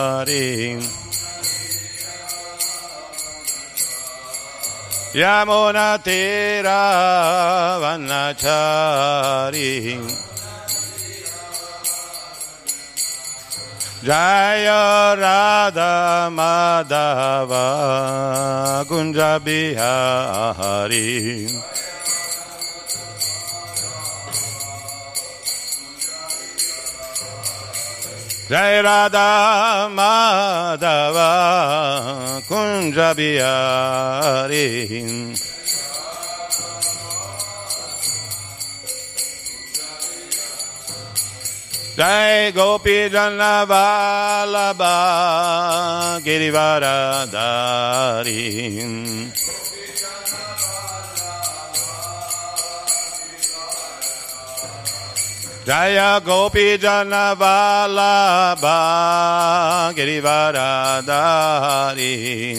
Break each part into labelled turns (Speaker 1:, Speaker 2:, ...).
Speaker 1: Hari Yamuna Tira Vanachari Jaya Radha Madhava Kunja Bihari Jai Radha Madhava Kunja Bihari Jai Gopi Jana Vallabha Girivaradari Jaya Gopi Jana Vallabha Girivaradari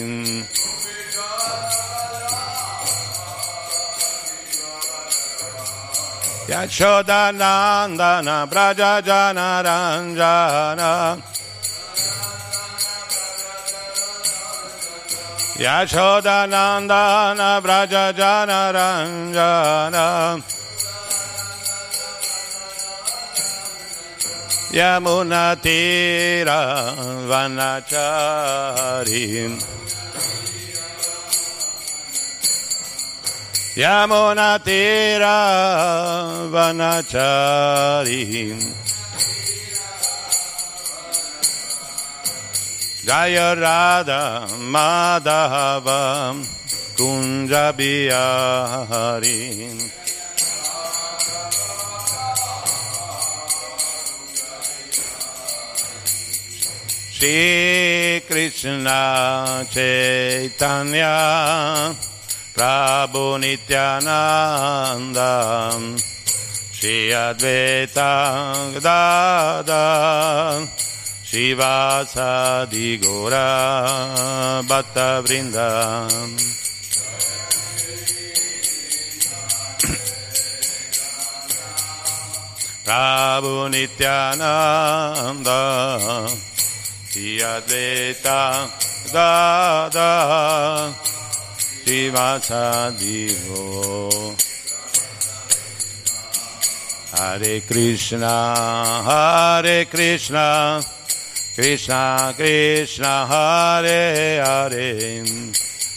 Speaker 1: Yashodanandana Braja Jana Ranjana Yashodanandana Braja Jana Ranjana Yamuna Tira Vanachari Yamuna Tira Vanachari Jaya Radha Shri Krishna Chaitanya Prabhu Nityananda Shri Advaita Gadada Shivasadi Gora Bhatta Vrinda Prabhu Nityananda Shri Advaita Dada Shivasadi Gora Hare Krishna, Hare Krishna, Krishna Krishna, Hare Hare,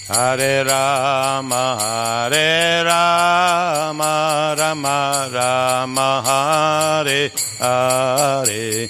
Speaker 1: Hare Rama, Hare Rama, Rama Rama, Hare Hare.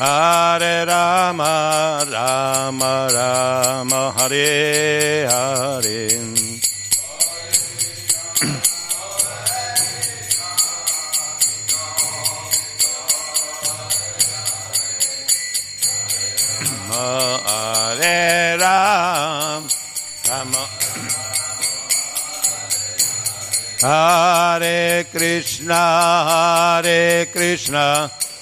Speaker 1: Rama, Rama Rama, Hare Hare. Hare Ram, Rama. Hare Krishna, Hare Krishna,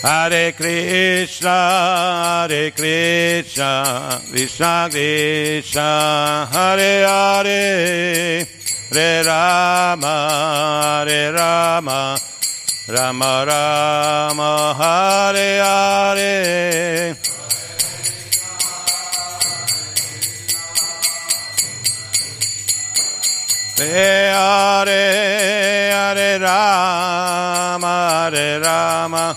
Speaker 1: Hare Krishna, Hare Krishna, Krishna Krishna, Hare Hare, Hare Rama, Hare Rama, Rama Rama, Hare Hare. Hare Hare, Hare Rama, Hare Rama,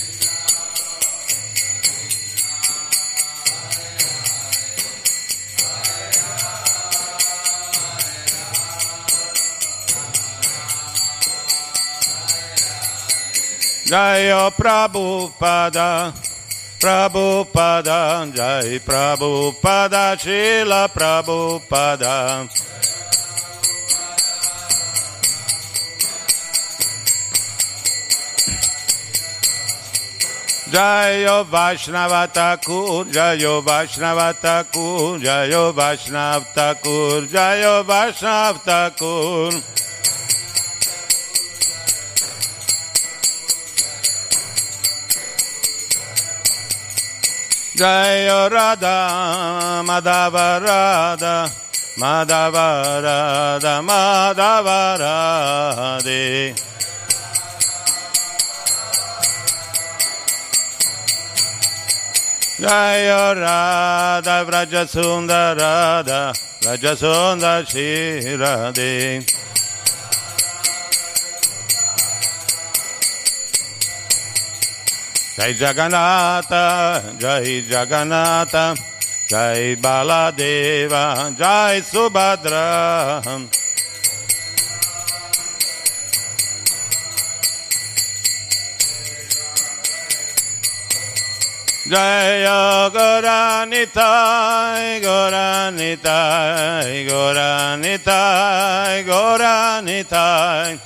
Speaker 1: Jaya Prabhupada, Prabhupada, Jai Prabhupada, Shila Prabhupada. Jayo Vaishnava Thakur, Jayo Vaishnava Thakur, Jayo Vaishnava Thakur, Jayo Vaishnava Jaya Radha Madhava Radha Madhava Radha Madhava Radhe Jaya Radha Vraja Sundar Radha Vraja Sundar Shri Radhe Jai जगन्नाथ Jai जगन्नाथ Jai बालादेव Jai सुभद्र। Jai गौरानिताय गौरानिताय गौरानिताय Gaura Nitai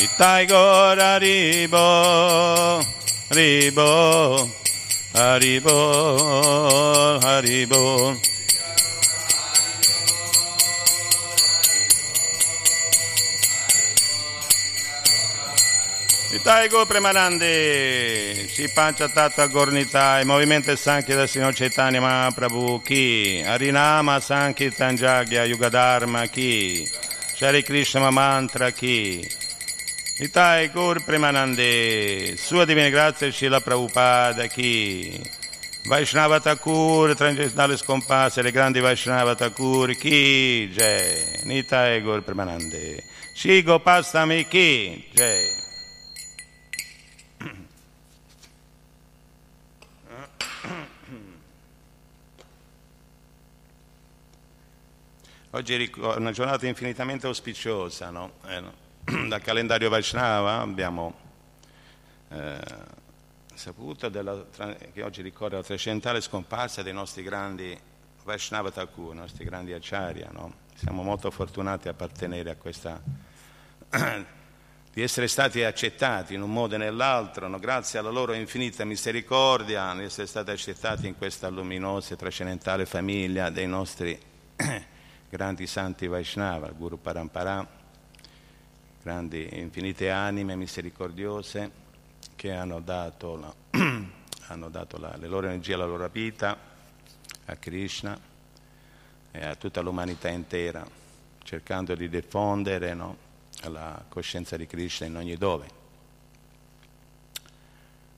Speaker 1: Nitai Gora Ribo, Ribo, Haribo, Haribo. Nitai Go Si Pancha Tata Gornitai, Movimento Sanchi del Signor Chaitanya Mahaprabhu, Ki, Arinama Sankirtan Jagya Yugadharma, Ki, Shari Krishna Mantra, Ki, Nitai Gur Premanande, Sua Divina Grazia Shila Prabhupada, Ki, Vaishnava Thakur, transcendentale scomparsa, le grandi Vaishnava Thakur, Ki, Jai, Nitai Gur Premanande, Shigo Pastami, Ki, Jai. Oggi è una giornata infinitamente auspiciosa, no? Eh, no? dal calendario Vaishnava abbiamo eh, saputo della, che oggi ricorre la trascendentale scomparsa dei nostri grandi Vaishnava Thakur, i nostri grandi acciaria. No? Siamo molto fortunati a appartenere a questa, di essere stati accettati in un modo e nell'altro, no? grazie alla loro infinita misericordia, di essere stati accettati in questa luminosa e trascendentale famiglia dei nostri grandi santi Vaishnava, Guru Parampara grandi infinite anime misericordiose che hanno dato, la, hanno dato la, le loro energie alla loro vita a Krishna e a tutta l'umanità intera, cercando di diffondere no, la coscienza di Krishna in ogni dove.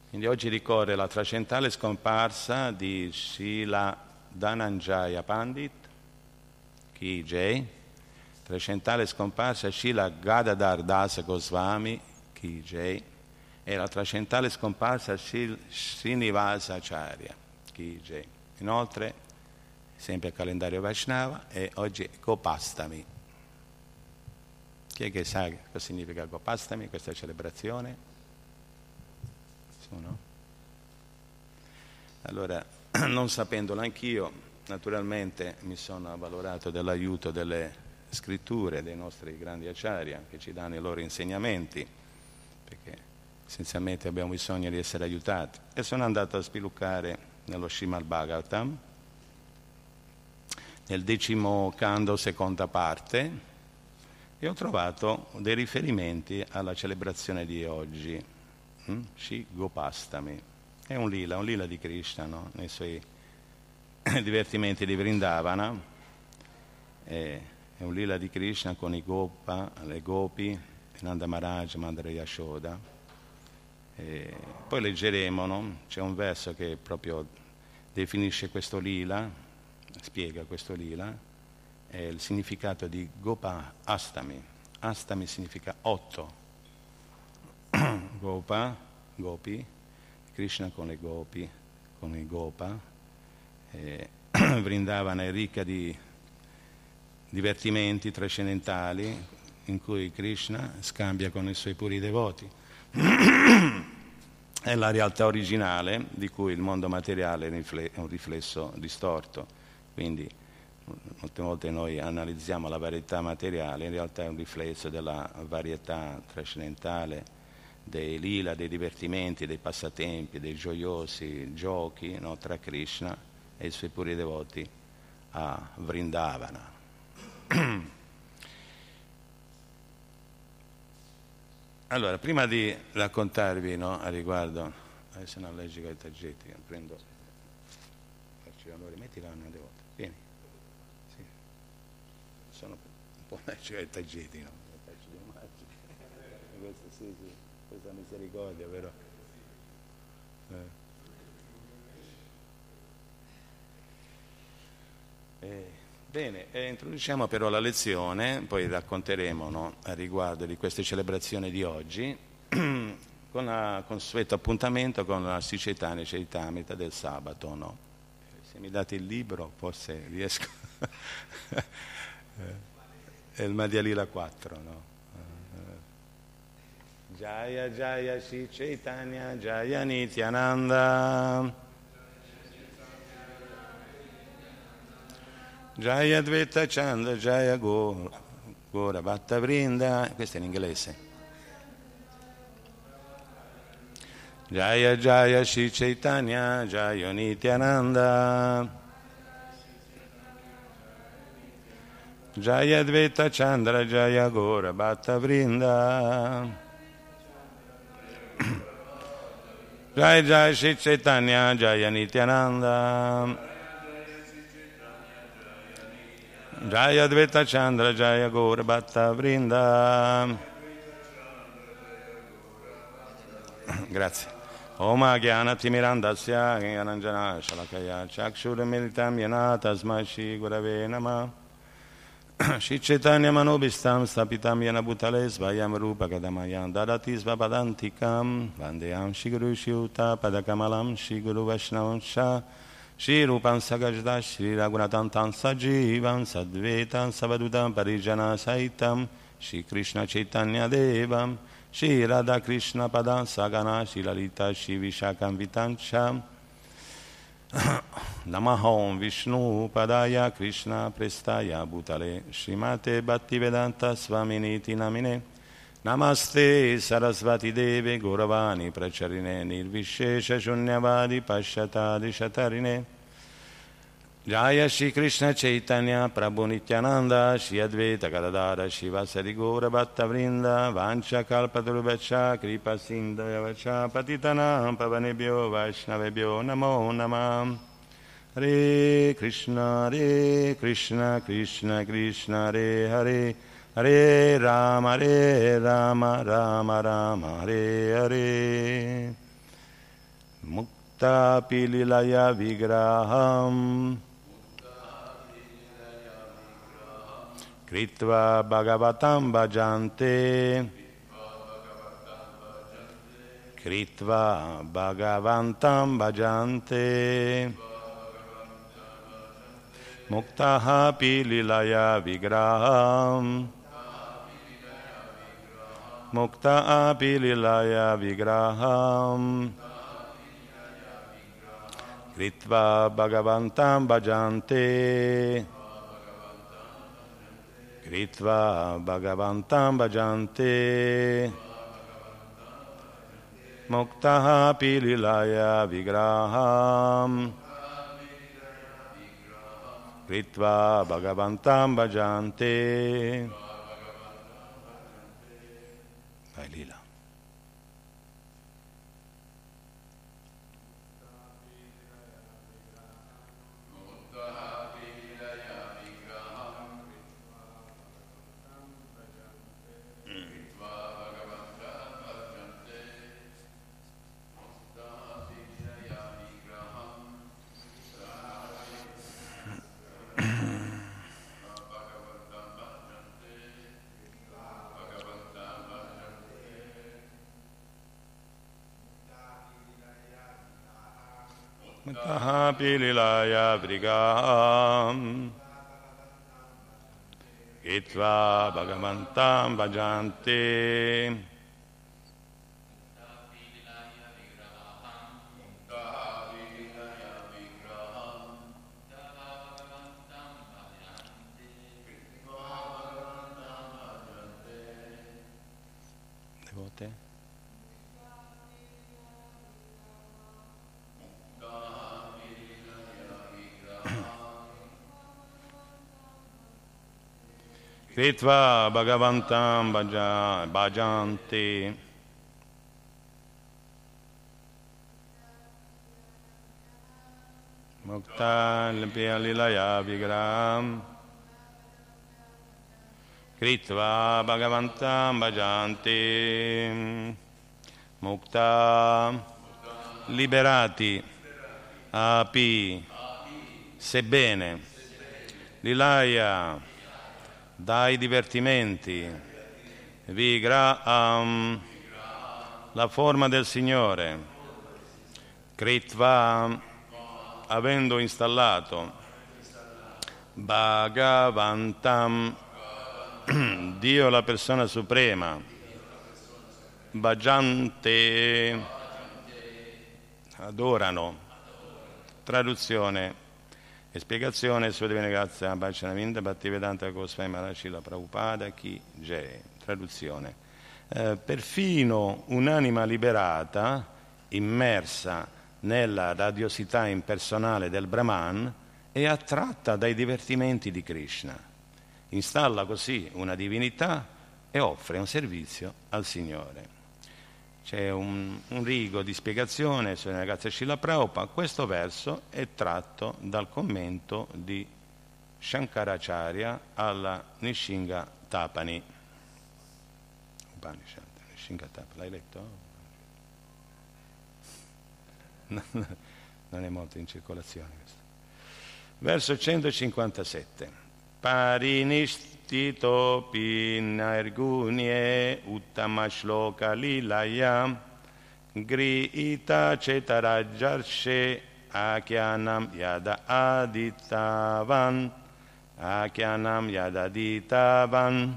Speaker 1: Quindi oggi ricorre la trascendentale scomparsa di Srila Dhananjaya Pandit, Jai, trecentale scomparsa Shila Gadadhar Das Goswami Kijay e la trecentale scomparsa Srinivasa Acharya Kijay. Inoltre, sempre al calendario Vaishnava, e oggi Gopastami. Chi è che sa cosa significa Gopastami, questa celebrazione? Nessuno? Allora, non sapendolo anch'io, naturalmente mi sono avvalorato dell'aiuto delle scritture dei nostri grandi acciaria che ci danno i loro insegnamenti, perché essenzialmente abbiamo bisogno di essere aiutati. E sono andato a sviluppare nello Srimad Bhagavatam, nel decimo canto, seconda parte, e ho trovato dei riferimenti alla celebrazione di oggi, hm? Shi Gopastami. È un lila, un lila di Krishna, no? nei suoi divertimenti di Vrindavana, è un lila di Krishna con i Gopa, le Gopi, Nanda Maharaj, Mandara Yashoda. E poi leggeremo, no? c'è un verso che proprio definisce questo lila, spiega questo lila, è il significato di Gopa Astami. Astami significa otto. Gopa, Gopi, Krishna con le Gopi, con i Gopa, eh, Vrindavana è ricca di divertimenti trascendentali in cui Krishna scambia con i suoi puri devoti. è la realtà originale di cui il mondo materiale è un riflesso distorto. Quindi molte volte noi analizziamo la varietà materiale, in realtà è un riflesso della varietà trascendentale dei lila, dei divertimenti, dei passatempi, dei gioiosi giochi no, tra Krishna e i suoi puri devoti a Vrindavana. allora, prima di raccontarvi no, a riguardo, adesso sono allergico ai taggetti, prendo, faccio l'onore, metti la mano devota, vieni, sì. sono un po' allergico ai taggetti, no? Questo sì, sì questa misericordia, vero? Eh. Eh, bene, eh, introduciamo però la lezione, poi racconteremo no, a riguardo di queste celebrazioni di oggi, con il consueto appuntamento con la Sicetane Ceitamita del sabato. No? Se mi date il libro forse riesco. È il Madialila 4, no? Jaya Jaya Shri Chaitanya Jaya Nityananda Jaya Dveta Chanda Jaya Gora, Gora Bhatta Vrinda questo è in inglese. Jaya Jaya Shri Chaitanya Jaya Nityananda. Jaya Dveta Chandra Jaya Gora Bhatta Vrinda. Jai Jai Shri Chaitanya Jaya Nityananda Jaya Dveta Chandra Jaya Gaura Bhatta Vrinda Grazie. Om Agyana Timirandasya Gyananjana Shalakaya Chakshura Militam Yana Tasma Shri Gurave Namah Shri Chaitanya Manobistam Stapitam Yana Bhutale Svayam Rupa Kadamayam Dadati Svapadantikam Vandeyam Shri Guru Shiuta Padakamalam Shri Guru Vaishnavam Shah Shri Rupam Sagajda Shri Ragunatantam Sajivam Sadvetam Savadutam Parijana Saitam Shri Krishna Chaitanya Devam Radha Krishna Padam Sagana Shri Lalita Shri Vishakam Vitancham Padaya Krishna Prestaya Bhutale Srimate Bhaktivedanta Svaminiti Namine Namaste Sarasvati Deve Gauravani Pracharine Nirvishesha Shunyavadi Pashatadi Shatarine Jaya Shri Krishna Chaitanya Prabhu Nityananda Shri Advaita Gadadara Shivasari Gaura Bhatta Vrinda Vancha Kalpadruvacha Kripa Sindhayavacha Patitana Pavanebhyo Vaishnavebhyo Namo Namam Hare Krishna Hare Krishna Krishna Krishna Hare Hare Hare Rama Hare Rama Rama Rama Hare Hare. Mukta Pililaya Vigraham. Kritva Bhagavatam Bhajante. Kritva Bhagavantam Bhajante. Muktaha Pililaya Vigraham Mukta Pililaya Vigraham Kritva Bhagavantam Bhajante Kritva Bhagavantam Bhajante Muktaha Pililaya Vigraham Kritva Bhagavantam Bhajante Lila Dalila. Lilaya vrigam Itva bhagavantam bhajanti Kritva Bhagavantam Mukta Lilaya Vigram. Kritva Bhagavantam Bhajanti Mukta Liberati. Api. Sebbene. Lilaya dai divertimenti, vigraham, la forma del Signore, kritva, avendo installato, bhagavantam, Dio la persona suprema, bhajante, adorano, traduzione spiegazione su Divina Grazia Bhacanavinda Bhattivedanta Goswami Marashila Prabhupada Ki Jai. Traduzione. Eh, perfino un'anima liberata, immersa nella radiosità impersonale del Brahman, è attratta dai divertimenti di Krishna. Installa così una divinità e offre un servizio al Signore. C'è un, un rigo di spiegazione sulla ragazza Scilla Prabhupada. Questo verso è tratto dal commento di Shankaracharya alla Nishinga Tapani. Nishinga Tapani, l'hai letto? non è molto in circolazione questo. Verso 157. Parinistitopi nargunye uttama lilaya griita cetarajarshe akyanam yada aditavan akyanam yada aditavan.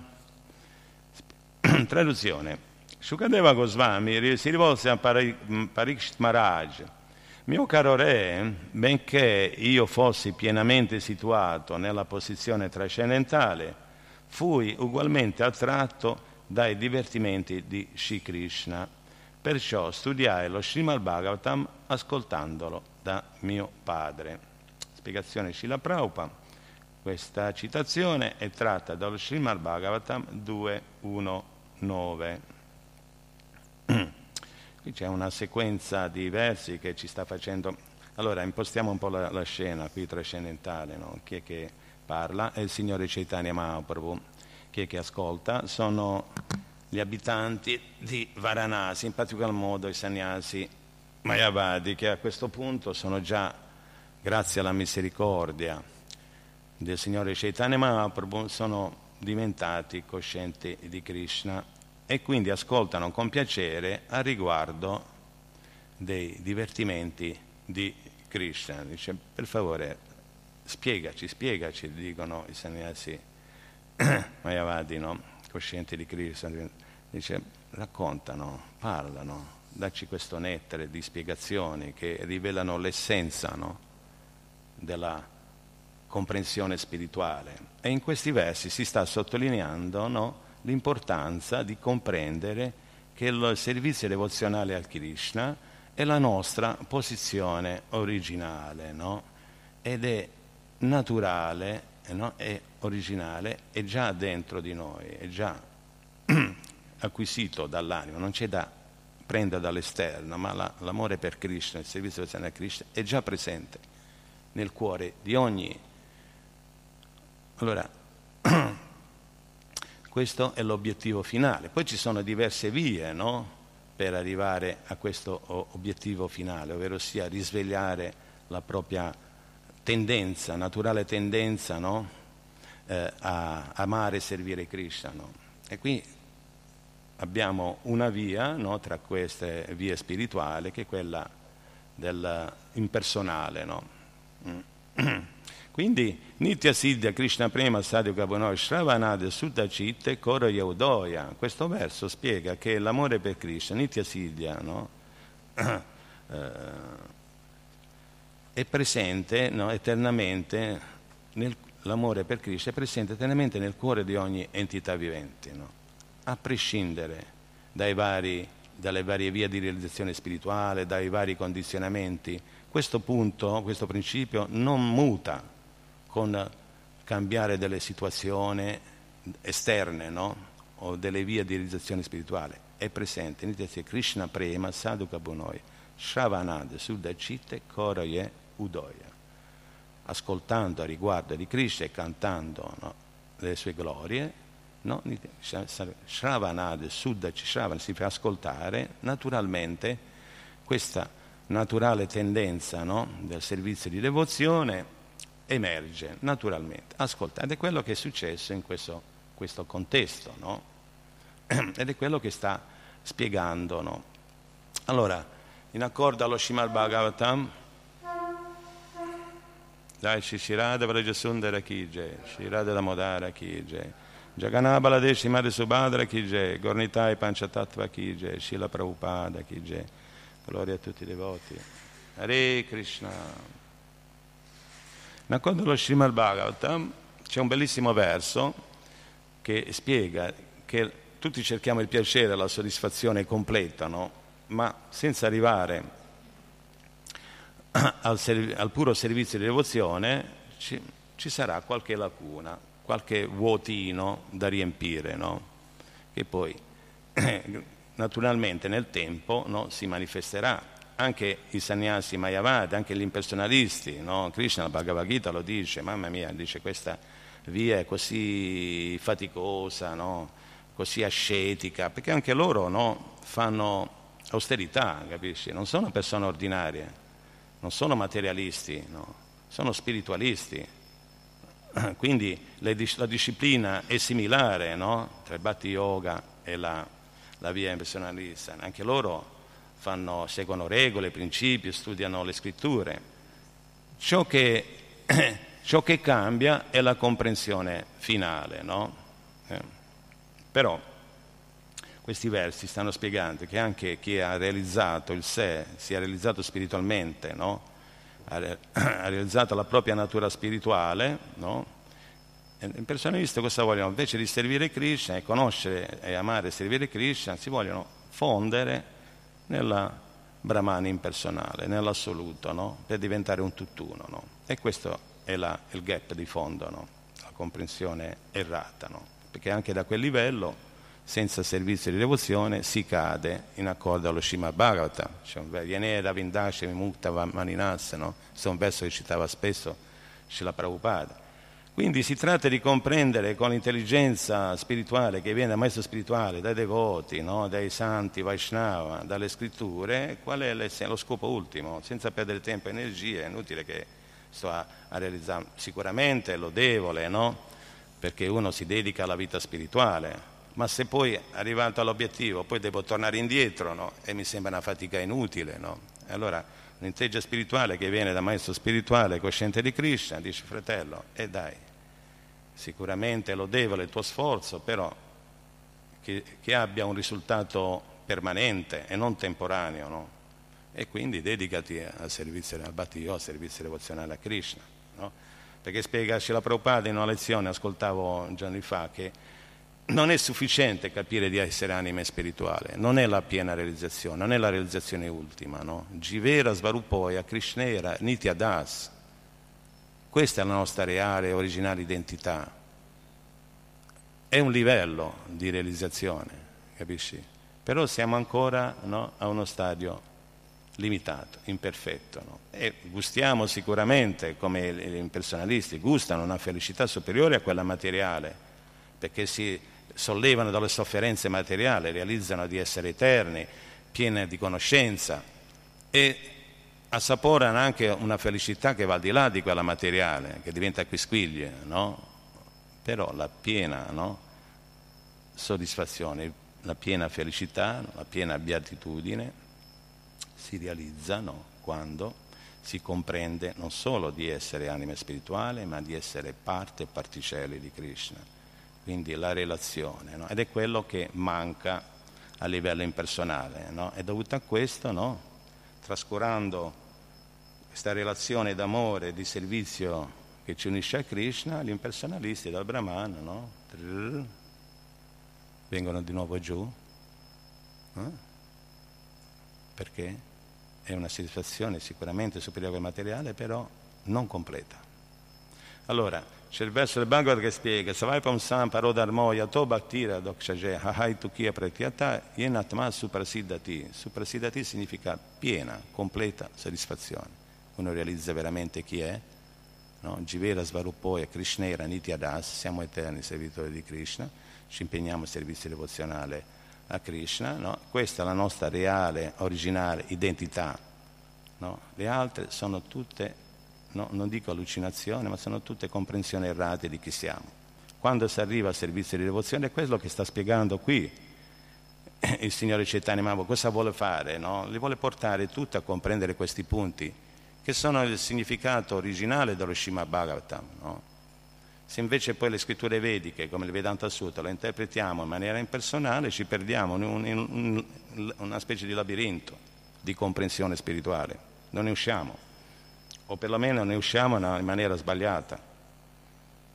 Speaker 1: Traduzione. Shukadeva Goswami si rivolse a Parikshit Maharaj. Mio caro re, benché io fossi pienamente situato nella posizione trascendentale, fui ugualmente attratto dai divertimenti di Sri Krishna. Perciò studiai lo Srimad Bhagavatam ascoltandolo da mio padre. Spiegazione Srila Prabhupada. Questa citazione è tratta dallo Srimad Bhagavatam 2.1.9. Qui c'è una sequenza di versi che ci sta facendo... Allora, impostiamo un po' la, la scena qui trascendentale, no? Chi è che parla? È il Signore Chaitanya Mahaprabhu. Chi è che ascolta? Sono gli abitanti di Varanasi, in particolar modo i sannyasi Mayavadi, che a questo punto sono già, grazie alla misericordia del Signore Chaitanya Mahaprabhu, sono diventati coscienti di Krishna e quindi ascoltano con piacere a riguardo dei divertimenti di Krishna. Dice, per favore, spiegaci, spiegaci, dicono i sannyasi Mayavadi, no? coscienti di Krishna. Dice, raccontano, parlano, dacci questo nettare di spiegazioni che rivelano l'essenza no? della comprensione spirituale. E in questi versi si sta sottolineando no? l'importanza di comprendere che il servizio devozionale al Krishna è la nostra posizione originale, no? ed è naturale, no? è originale, è già dentro di noi, è già acquisito dall'anima, non c'è da prendere dall'esterno, ma la, l'amore per Krishna, il servizio devozionale al Krishna è già presente nel cuore di ogni. Allora, questo è l'obiettivo finale. Poi ci sono diverse vie no? per arrivare a questo obiettivo finale, ovvero sia risvegliare la propria tendenza, naturale tendenza no? eh, a amare e servire Krishna. No? E qui abbiamo una via no? tra queste vie spirituali che è quella del impersonale. No? Mm. Quindi Nitya Siddha Krishna Prema Sadio Kapunoi Shravanade Sutta Koro Yeudoya. Questo verso spiega che l'amore per Krishna, Nitya Siddha, no? eh, è presente no? eternamente, nel, l'amore per Krishna è presente eternamente nel cuore di ogni entità vivente, no? a prescindere vari, dalle varie vie di realizzazione spirituale, dai vari condizionamenti. Questo punto, questo principio non muta con cambiare delle situazioni esterne no? o delle vie di realizzazione spirituale. È presente, Nitya Krishna Prema Sadhuka Bunoi, Shravanad Sudha Chitte Udoya. Ascoltando a riguardo di Krishna e cantando no? le sue glorie, no? Shravanad Shravan si fa ascoltare naturalmente questa naturale tendenza no? del servizio di devozione emerge naturalmente. Ascoltate, è quello che è successo in questo, questo contesto, no? Ed è quello che sta spiegando, no? Allora, in accordo allo Shimad Bhagavatam, dai Shishirada Vrajasundara Kije, Shirada Damodara Kije, Jaganabala Deshimade Subhadra Kije, Gornitai Panchatattva Kije, Shila Prabhupada Kije, gloria a tutti i devoti. Hare Krishna. Nacconto lo Srimad Bhagavatam c'è un bellissimo verso che spiega che tutti cerchiamo il piacere, la soddisfazione completa, no? ma senza arrivare al, al, puro servizio di devozione ci, ci, sarà qualche lacuna, qualche vuotino da riempire, no? che poi naturalmente nel tempo no, si manifesterà anche i sannyasi mayavadi, anche gli impersonalisti, no? Krishna, la Bhagavad Gita lo dice, mamma mia, dice questa via è così faticosa, no? così ascetica, perché anche loro no? fanno austerità, capisci? Non sono persone ordinarie, non sono materialisti, sono spiritualisti. Quindi la disciplina è similare tra il Bhatti Yoga e la, la via impersonalista, anche loro fanno, seguono regole, principi, studiano le scritture. Ciò che, ciò che cambia è la comprensione finale, no? eh. Però questi versi stanno spiegando che anche chi ha realizzato il sé, si è realizzato spiritualmente, no? ha, realizzato la propria natura spirituale, no? I personalisti cosa vogliono? Invece di servire Krishna e conoscere e amare e servire Krishna, si vogliono fondere nella Brahmana impersonale, nell'assoluto, no? per diventare un tutt'uno. No? E questo è la, il gap di fondo, no? la comprensione errata, perché anche da quel livello, senza servizio di devozione, si cade in accordo allo Shima Bhagavata, cioè Yenera Vindashe Mukta Maninas, no? questo è un verso che citava spesso Srila Prabhupada quindi si tratta di comprendere con l'intelligenza spirituale che viene dal maestro spirituale, dai devoti, no? dai santi, Vaishnava, dalle scritture, qual è lo scopo ultimo, senza perdere tempo e energie, è inutile che sto a, a realizzare, sicuramente è lodevole, no? perché uno si dedica alla vita spirituale, ma se poi arrivato all'obiettivo poi devo tornare indietro no? e mi sembra una fatica inutile, no? allora l'intelligenza spirituale che viene da maestro spirituale cosciente di Krishna dice fratello, e eh dai, sicuramente è lodevole il tuo sforzo, però che, che abbia un risultato permanente e non temporaneo, no? E quindi dedicati al servizio al Bhatti al servizio devozionale a Krishna? Perché spiegarci la Prabhupada in una lezione, ascoltavo giorni fa, che non è sufficiente capire di essere anime spirituale, non è la piena realizzazione, non è la realizzazione ultima, no? Jivera Svarupoya Krishnera Nitya Das, questa è la nostra reale originale identità. È un livello di realizzazione, capisci? Però siamo ancora no, a uno stadio limitato, imperfetto. No? E gustiamo sicuramente, come gli impersonalisti, gustano una felicità superiore a quella materiale, perché si sollevano dalle sofferenze materiali, realizzano di essere eterni, pieni di conoscenza e assaporano anche una felicità che va al di là di quella materiale, che diventa quisquiglia, no? Però la piena no? soddisfazione, la piena felicità, la piena beatitudine si realizzano quando si comprende non solo di essere anima spirituale, ma di essere parte e particelle di Krishna. Quindi la relazione, no? ed è quello che manca a livello impersonale. No? È dovuto a questo, no? trascurando questa relazione d'amore di servizio che ci unisce a Krishna, gli impersonalisti dal Brahman no? Trrr, vengono di nuovo giù. Eh? Perché? È una situazione sicuramente superiore al materiale, però non completa. Allora, c'è il verso del Bhagavad che spiega Savai Pamsam Parodharmoya To Bhaktira Dokshaje Hahai Tukia Pratyata Yenatma Suprasiddhati. Suprasiddhati significa piena, completa soddisfazione. Uno realizza veramente chi è, no? Jivera Svarupoya Krishnera Nityadas, siamo eterni servitori di Krishna, ci impegniamo al servizio devozionale a Krishna, no? questa è la nostra reale, originale identità. No? Le altre sono tutte, no, non dico allucinazione, ma sono tutte comprensioni errate di chi siamo. Quando si arriva al servizio di devozione è quello che sta spiegando qui il Signore Chaitanya Mahaprabhu, cosa vuole fare? No? Li vuole portare tutti a comprendere questi punti, che sono il significato originale dello Srimad Bhagavatam. No? Se invece poi le scritture vediche, come il Vedanta Sutta, le interpretiamo in maniera impersonale, ci perdiamo in, un, in una specie di labirinto di comprensione spirituale. Non ne usciamo, o perlomeno ne usciamo in maniera sbagliata.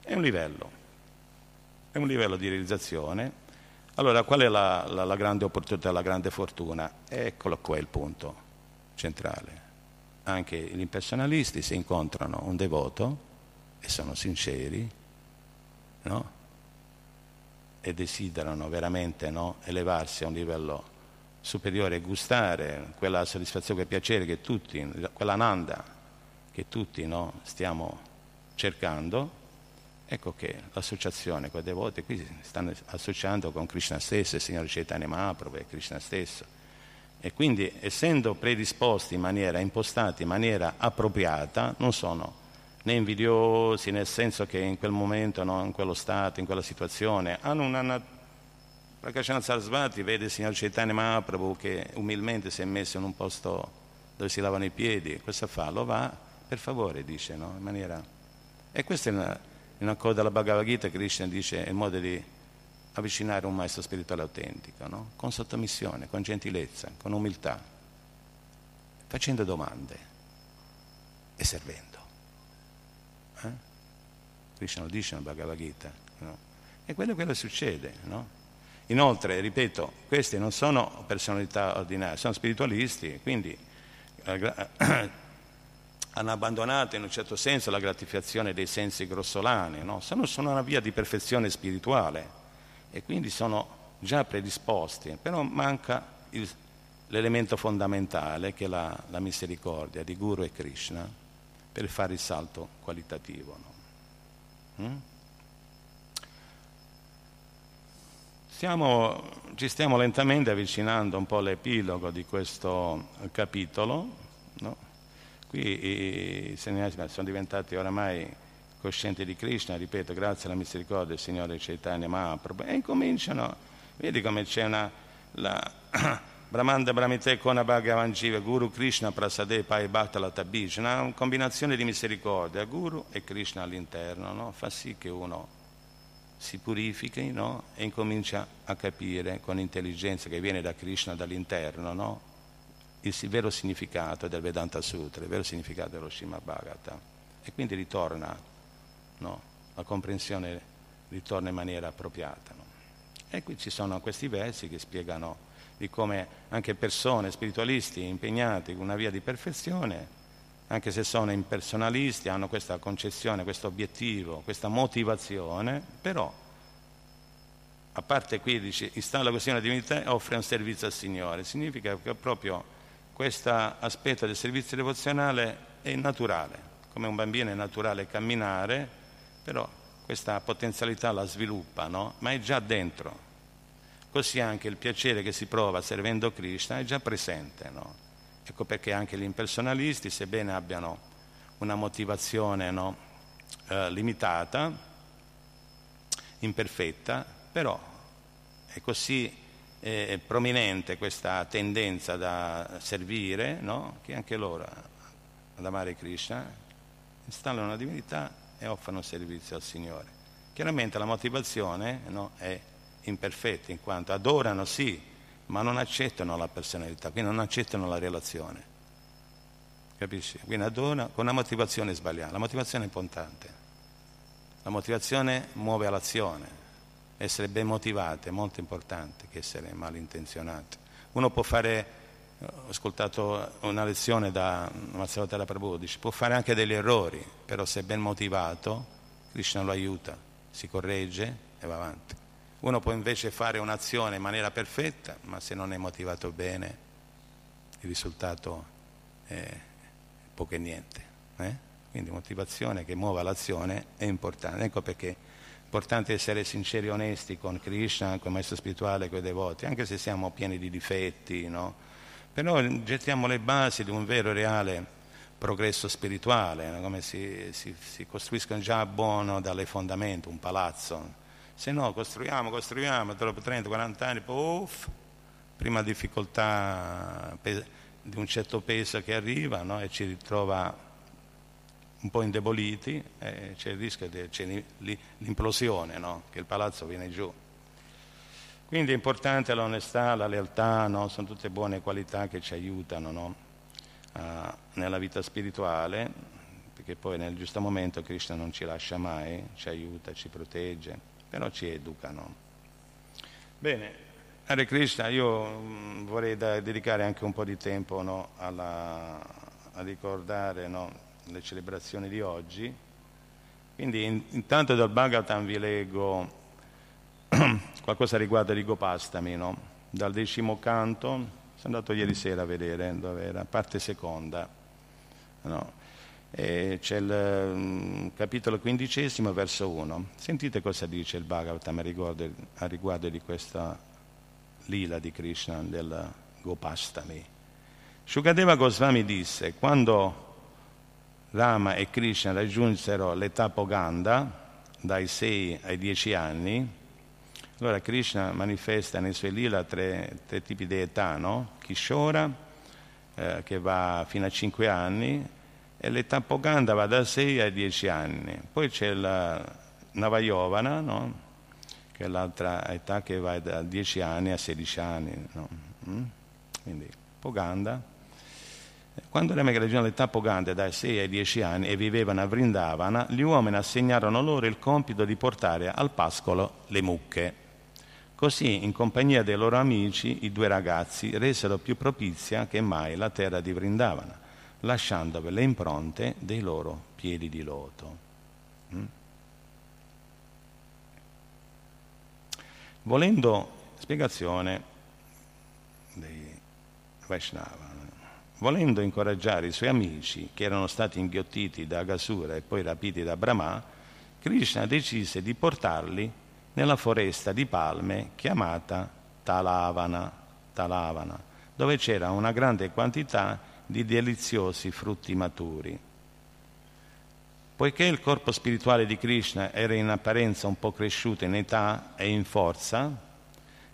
Speaker 1: È un livello, è un livello di realizzazione. Allora, qual è la, la, la grande opportunità, la grande fortuna? Eccolo qua il punto centrale. Anche gli impersonalisti, se incontrano un devoto e sono sinceri, no? e desiderano veramente no? elevarsi a un livello superiore gustare quella soddisfazione, quel piacere che tutti, quella nanda che tutti no? stiamo cercando, ecco che l'associazione i devoti qui si stanno associando con Krishna stesso, il Signore Chaitanya Mahaprabhu e Krishna stesso. E quindi essendo predisposti in maniera, impostati in maniera appropriata, non sono né invidiosi, nel senso che in quel momento, no, in quello stato, in quella situazione, hanno una... Prakashana Sarasvati vede il signor Chaitanya Mahaprabhu che umilmente si è messo in un posto dove si lavano i piedi, cosa fa? Lo va, per favore, dice, no? In maniera... E questa è una, una cosa della Bhagavad Gita, Krishna dice, è il modo di avvicinare un maestro spirituale autentico, no? Con sottomissione, con gentilezza, con umiltà, facendo domande e servendo. Eh? Krishna lo dice nella Bhagavad Gita. No? E quello, quello succede. No? Inoltre, ripeto, questi non sono personalità ordinarie, sono spiritualisti, quindi eh, hanno abbandonato in un certo senso la gratificazione dei sensi grossolani, no? sono, sono una via di perfezione spirituale e quindi sono già predisposti, però manca il, l'elemento fondamentale che è la, la misericordia di Guru e Krishna per fare il salto qualitativo. No? Mm? Stiamo, ci stiamo lentamente avvicinando un po' all'epilogo di questo capitolo. No? Qui i segnali sono diventati oramai coscienti di Krishna, ripeto, grazie alla misericordia del Signore Chaitanya Mahaprabhu, e incominciano, vedi come c'è una, la, Brahmanda Brahmite Kona Bhagavan Guru Krishna Prasade Pai Bhaktala Tabish, una combinazione di misericordia, Guru e Krishna all'interno, no? fa sì che uno si purifichi no? e incomincia a capire con intelligenza che viene da Krishna dall'interno no? Il vero significato del Vedanta Sutra, il vero significato dello Srimad Bhagavatam e quindi ritorna, la comprensione ritorna in maniera appropriata. E qui ci sono questi versi che spiegano di come anche persone, spiritualisti impegnati in una via di perfezione, anche se sono impersonalisti, hanno questa concezione, questo obiettivo, questa motivazione, però a parte qui dice installa la questione di divinità e offre un servizio al Signore, significa che proprio questo aspetto del servizio devozionale è naturale, come un bambino è naturale camminare, però questa potenzialità la sviluppa, no? ma è già dentro, così anche il piacere che si prova servendo Krishna è già presente. No? Ecco perché anche gli impersonalisti, sebbene abbiano una motivazione no, eh, limitata, imperfetta, però è così è prominente questa tendenza da servire, no? che anche loro, ad amare Krishna, installano una divinità e offrono servizio al Signore. Chiaramente la motivazione no, è imperfetta, in quanto adorano sì, ma non accettano la personalità, quindi non accettano la relazione. Capisci? Quindi adorano con una motivazione sbagliata. La motivazione è importante. La motivazione muove all'azione. Essere ben motivati è molto importante che essere malintenzionati. Uno può fare, ho ascoltato una lezione da Mazzavatara Prabhu, dice, può fare anche degli errori, però se è ben motivato, Krishna lo aiuta, si corregge e va avanti. Uno può invece fare un'azione in maniera perfetta, ma se non è motivato bene, il risultato è poco e niente. Eh? Quindi motivazione che muova l'azione è importante. Ecco perché importante essere sinceri e onesti con Krishna, con il maestro spirituale, con i devoti, anche se siamo pieni di difetti, no? Però gettiamo le basi di un vero e reale progresso spirituale, no? come si, si, si costruiscono già buono dalle fondamenta un palazzo se no costruiamo, costruiamo, dopo 30-40 anni, puff, prima difficoltà di un certo peso che arriva no? e ci ritrova un po' indeboliti, eh, c'è il rischio di l'implosione, no? che il palazzo viene giù. Quindi è importante l'onestà, la lealtà, no? sono tutte buone qualità che ci aiutano a, nella vita spirituale, perché poi nel giusto momento Krishna non ci lascia mai, ci aiuta, ci protegge però ci educano. Bene, Hare Krishna, io mm, vorrei da, dedicare anche un po' di tempo no, alla, a ricordare no, le celebrazioni di oggi. Quindi in, intanto dal Bhagavatam vi leggo qualcosa riguardo di Gopastami, no? dal decimo canto, sono andato ieri sera a vedere dove era, parte seconda. No? C'è il um, capitolo quindicesimo, verso 1. Sentite cosa dice il Bhagavatam a riguardo, a riguardo di questa lila di Krishna, del Gopastami. Shukadeva Goswami disse, quando Rama e Krishna raggiunsero l'età Poganda, dai 6 ai 10 anni, allora Krishna manifesta nei suoi lila tre, tre tipi di età, no? Kishora, eh, che va fino a 5 anni, e l'età poganda va da 6 ai 10 anni. Poi c'è la Navajovana, no? che è l'altra età che va da 10 anni a 16 anni. No? Mm? Quindi Poganda. Quando le raggiunsero l'età Poganda dai 6 ai 10 anni e vivevano a Vrindavana, gli uomini assegnarono loro il compito di portare al pascolo le mucche. Così, in compagnia dei loro amici, i due ragazzi resero più propizia che mai la terra di Vrindavana lasciandovi le impronte dei loro piedi di loto. Mm? Volendo, spiegazione dei Vaishnava, volendo incoraggiare i suoi amici che erano stati inghiottiti da Agasura e poi rapiti da Brahma, Krishna decise di portarli nella foresta di palme chiamata Talavana, Talavana dove c'era una grande quantità di deliziosi frutti maturi. Poiché il corpo spirituale di Krishna era in apparenza un po' cresciuto in età e in forza,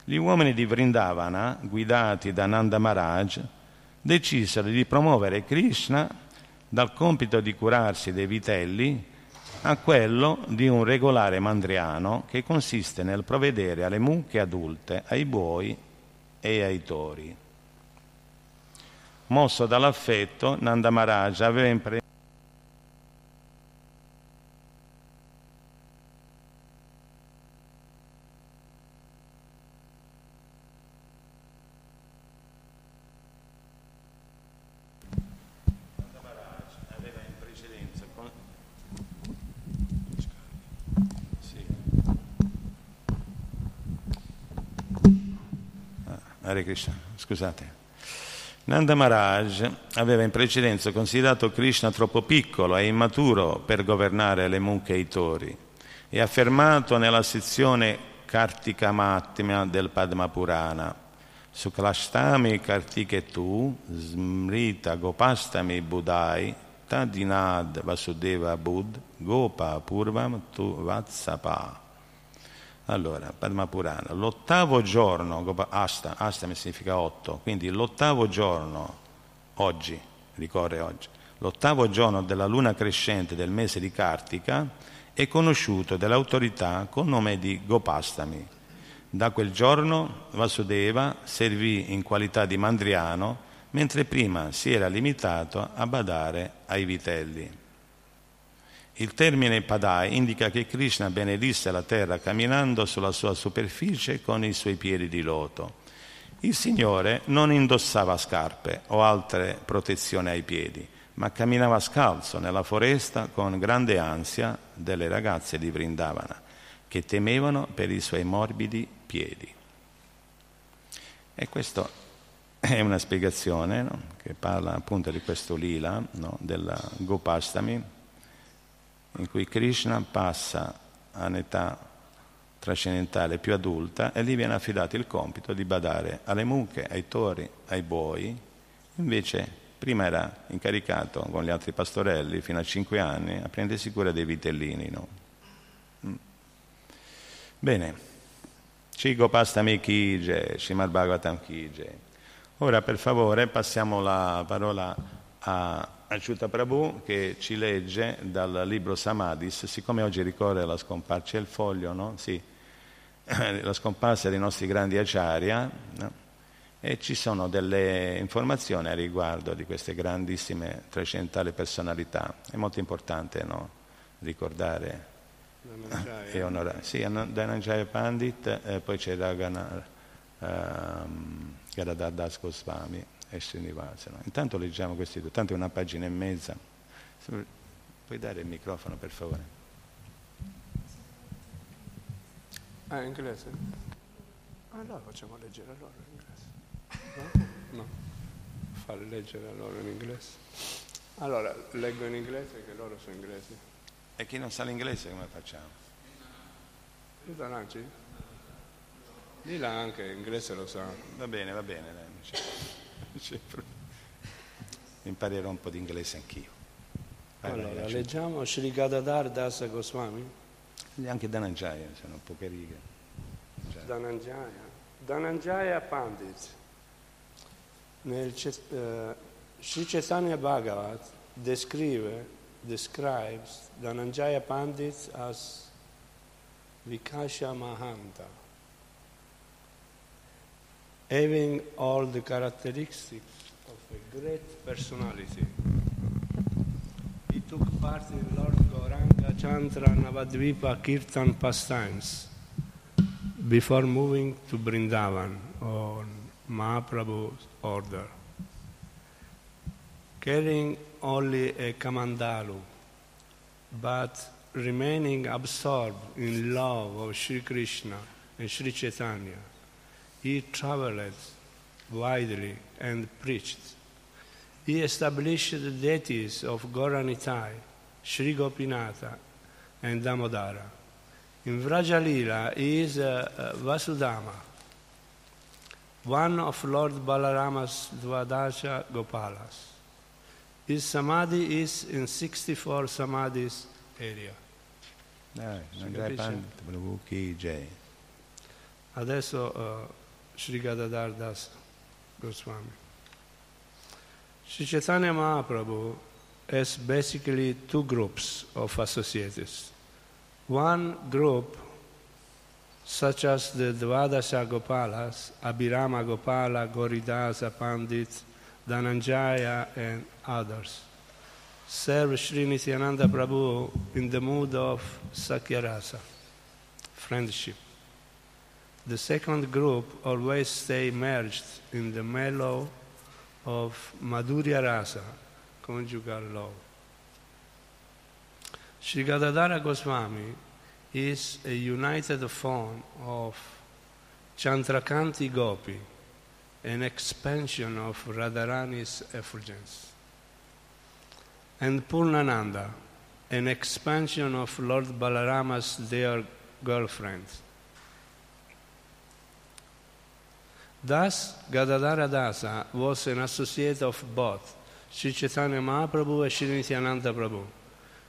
Speaker 1: gli uomini di Vrindavana, guidati da Nanda Maharaj, decisero di promuovere Krishna dal compito di curarsi dei vitelli a quello di un regolare mandriano che consiste nel provvedere alle mucche adulte, ai buoi e ai tori. Mosso dall'affetto, Nanda Maharaj aveva impreso ah, Hare Krishna, scusate. Nanda Maharaj aveva in precedenza considerato Krishna troppo piccolo e immaturo per governare le mucche e i tori e affermato nella sezione Kartika Matmya del Padma Purana Suklashtami Kartiketu Smrita Gopastami Budai Tadinad Vasudeva Bud Gopa Purvam Tu Vatsapa Allora, Padma Purana, l'ottavo giorno, asta, asta significa otto, quindi l'ottavo giorno, oggi, ricorre oggi, l'ottavo giorno della luna crescente del mese di Kartika è conosciuto dall'autorità con nome di Gopastami. Da quel giorno Vasudeva servì in qualità di mandriano, mentre prima si era limitato a badare ai vitelli. Il termine Padai indica che Krishna benedisse la terra camminando sulla sua superficie con i suoi piedi di loto. Il Signore non indossava scarpe o altre protezioni ai piedi, ma camminava scalzo nella foresta con grande ansia delle ragazze di Vrindavana, che temevano per i suoi morbidi piedi. E questa è una spiegazione no? che parla appunto di questo lila, no? della Gopastami, in cui Krishna passa a un'età trascendentale più adulta e gli viene affidato il compito di badare alle mucche, ai tori, ai buoi, invece prima era incaricato con gli altri pastorelli fino a cinque anni a prendersi cura dei vitellini. No? Mm. Bene, Cigo Pastami Kije, Shimad Bhagavatam Kije. Ora per favore passiamo la parola a Acciutta Prabhu che ci legge dal libro Samadhis, siccome oggi ricorre la scomparsa, il foglio, no? Sì, la scomparsa dei nostri grandi acciaria, no? e ci sono delle informazioni a riguardo di queste grandissime trascendentali personalità. È molto importante no? ricordare e onorare. Sì, Dhananjaya Pandit, e poi c'è Ragana um, Gadadhar Das Goswami e Srinivasana. Intanto leggiamo questi due, tanto è una pagina e mezza. Puoi dare il microfono per favore?
Speaker 2: Ah, in inglese? Allora facciamo leggere loro in inglese. No? no. Fare leggere loro in inglese. Allora, leggo in inglese che loro sono inglesi.
Speaker 1: E chi non sa l'inglese come facciamo?
Speaker 2: Lanci? Lila anche inglese lo sa.
Speaker 1: Va bene, va bene. Dai. Imparerò un po' di inglese anch'io.
Speaker 2: Vai, allora, vai, leggiamo Sri Gadadhar Dasa Goswami.
Speaker 1: Anche Dananjaya, sono poche righe.
Speaker 2: Dananjaya. Dananjaya Pandit. Nel uh, Sri Chaitanya Bhagavat descrive, describes Dananjaya Pandit as Vikasha Mahanta having all the characteristics of a great personality. He took part in Lord Gauranga Chandra Navadvipa Kirtan pastimes before moving to Brindavan on Mahaprabhu's order. Carrying only a kamandalu, but remaining absorbed in love of Sri Krishna and Sri Chaitanya he traveled widely and preached. He established the deities of Goranitai, Sri Gopinatha, and Damodara. In Vrajalila is uh, uh, Vasudama, one of Lord Balarama's Dvadasha Gopalas. His samadhi is in 64 samadhis area.
Speaker 1: Dai, non
Speaker 2: Adesso uh, Sri Gadadhar Das Goswami. Sri Chaitanya Mahaprabhu has basically two groups of associates. One group, such as the Dvadasha Gopalas, Abhirama Gopala, Goridasa Pandit, Dananjaya, and others, serve Sri Nityananda Prabhu in the mood of Sakyarasa, friendship. The second group always stay merged in the mellow of Madhurya Rasa, conjugal love. Sri Gadadhara Goswami is a united form of Chandrakanti Gopi, an expansion of Radharani's effulgence, and Purnananda, an expansion of Lord Balarama's dear girlfriend. Thus, Gadadhara Dasa was an associate of both Sri Chaitanya Mahaprabhu and Sri Nityananda Prabhu.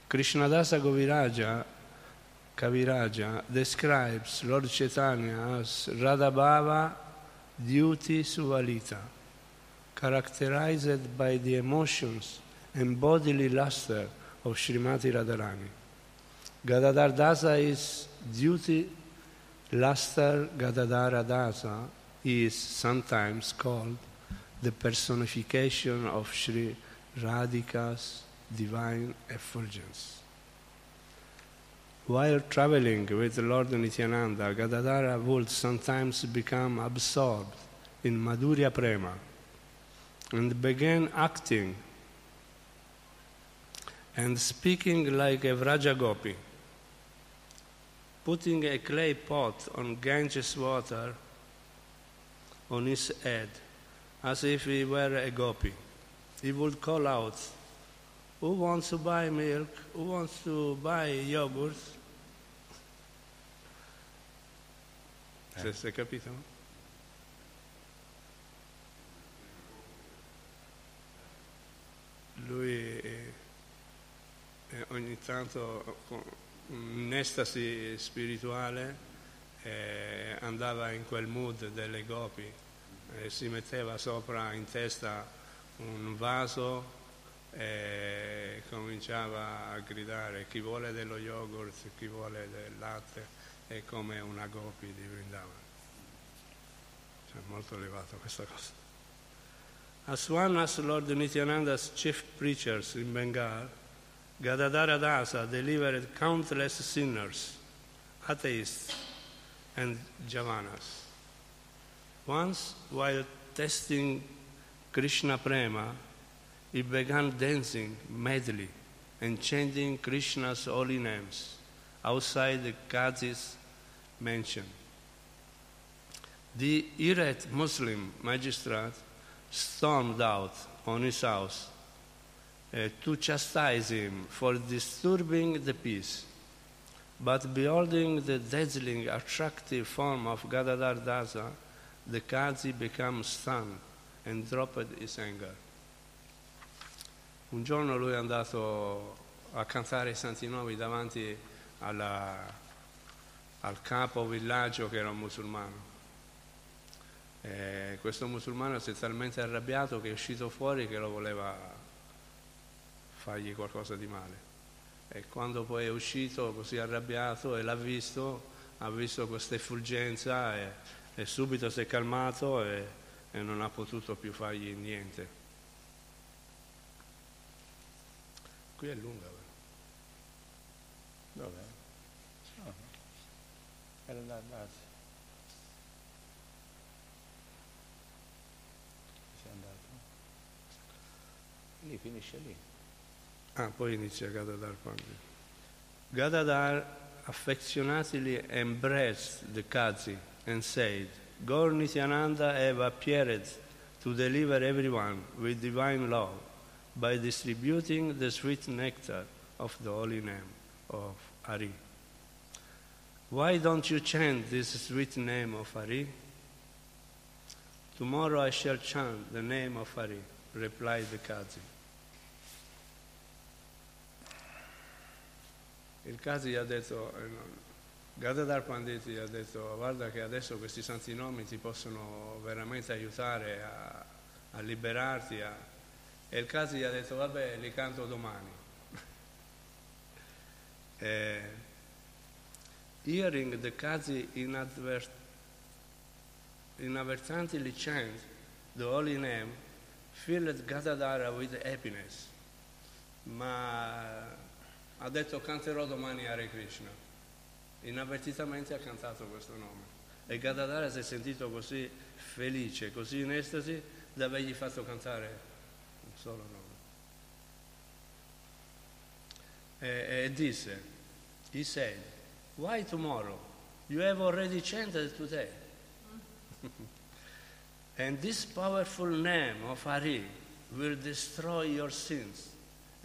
Speaker 2: Krishnadasa Goviraja Kaviraja describes Lord Chaitanya as Radhabhava duty suvalita, characterized by the emotions and bodily luster of Srimati Radharani. Gadadhar Dasa is duty luster Gadadhara Dasa is sometimes called the personification of Sri Radhika's divine effulgence. While traveling with Lord Nityananda, Gadadhara would sometimes become absorbed in Madhurya Prema and began acting and speaking like a Vrajagopi, putting a clay pot on Ganges water on his head as if he were a gopi. He would call out, Who wants to buy milk? Who wants to buy yogurt? Se, se capito? Lui eh, eh, ogni tanto con un'estasi spirituale eh, andava in quel mood delle gopi, eh, si metteva sopra in testa un vaso e cominciava a gridare chi vuole dello yogurt, chi vuole del latte, è come una gopi di Vrindavan. Cioè, molto elevato questa cosa. As one as Lord Nityananda's chief preachers in Bengal, Gadadhara Dasa delivered countless sinners, atheists, and javanas. Once, while testing Krishna Prema, he began dancing madly and chanting Krishna's holy names outside the Qazi's mansion. The irate Muslim magistrate stormed out on his house uh, to chastise him for disturbing the peace. But beholding the dazzling, attractive form of Gadadhar Dasa, the Qazi became stunned and dropped his anger. Un giorno lui è andato a cantare i Santi Novi davanti alla, al capo villaggio che era un musulmano. E questo musulmano si è talmente arrabbiato che è uscito fuori che lo voleva fargli qualcosa di male. E quando poi è uscito così arrabbiato e l'ha visto, ha visto questa effulgenza e, e subito si è calmato e, e non ha potuto più fargli niente. Qui è lunga.
Speaker 1: Dov'è? No, era da base. Sei andato? Lì finisce lì.
Speaker 2: Ah, poi inizia Gadadhar Pandit. Gadadhar affectionately embraced the Kazi and said, Gaur Nityananda have appeared to deliver everyone with divine love by distributing the sweet nectar of the holy name of Hari. Why don't you chant this sweet name of Hari? Tomorrow I shall chant the name of Hari, replied the Kazi. Il Kazi gli ha detto, eh, Gadadhar Pandit gli ha detto, guarda che adesso questi santi nomi ti possono veramente aiutare a, a liberarti. A... E il Kazi gli ha detto, vabbè, li canto domani. eh, hearing the Kazi inadvert- inadvertently chant the holy name filled Gadadhara with happiness. Ma ha detto canterò domani Hare Krishna. Inavvertitamente ha cantato questo nome. E Gadadhara si è sentito così felice, così in estasi, da avergli fatto cantare un solo nome. E, e disse, he said, why tomorrow? You have already chanted today. and this powerful name of Hari will destroy your sins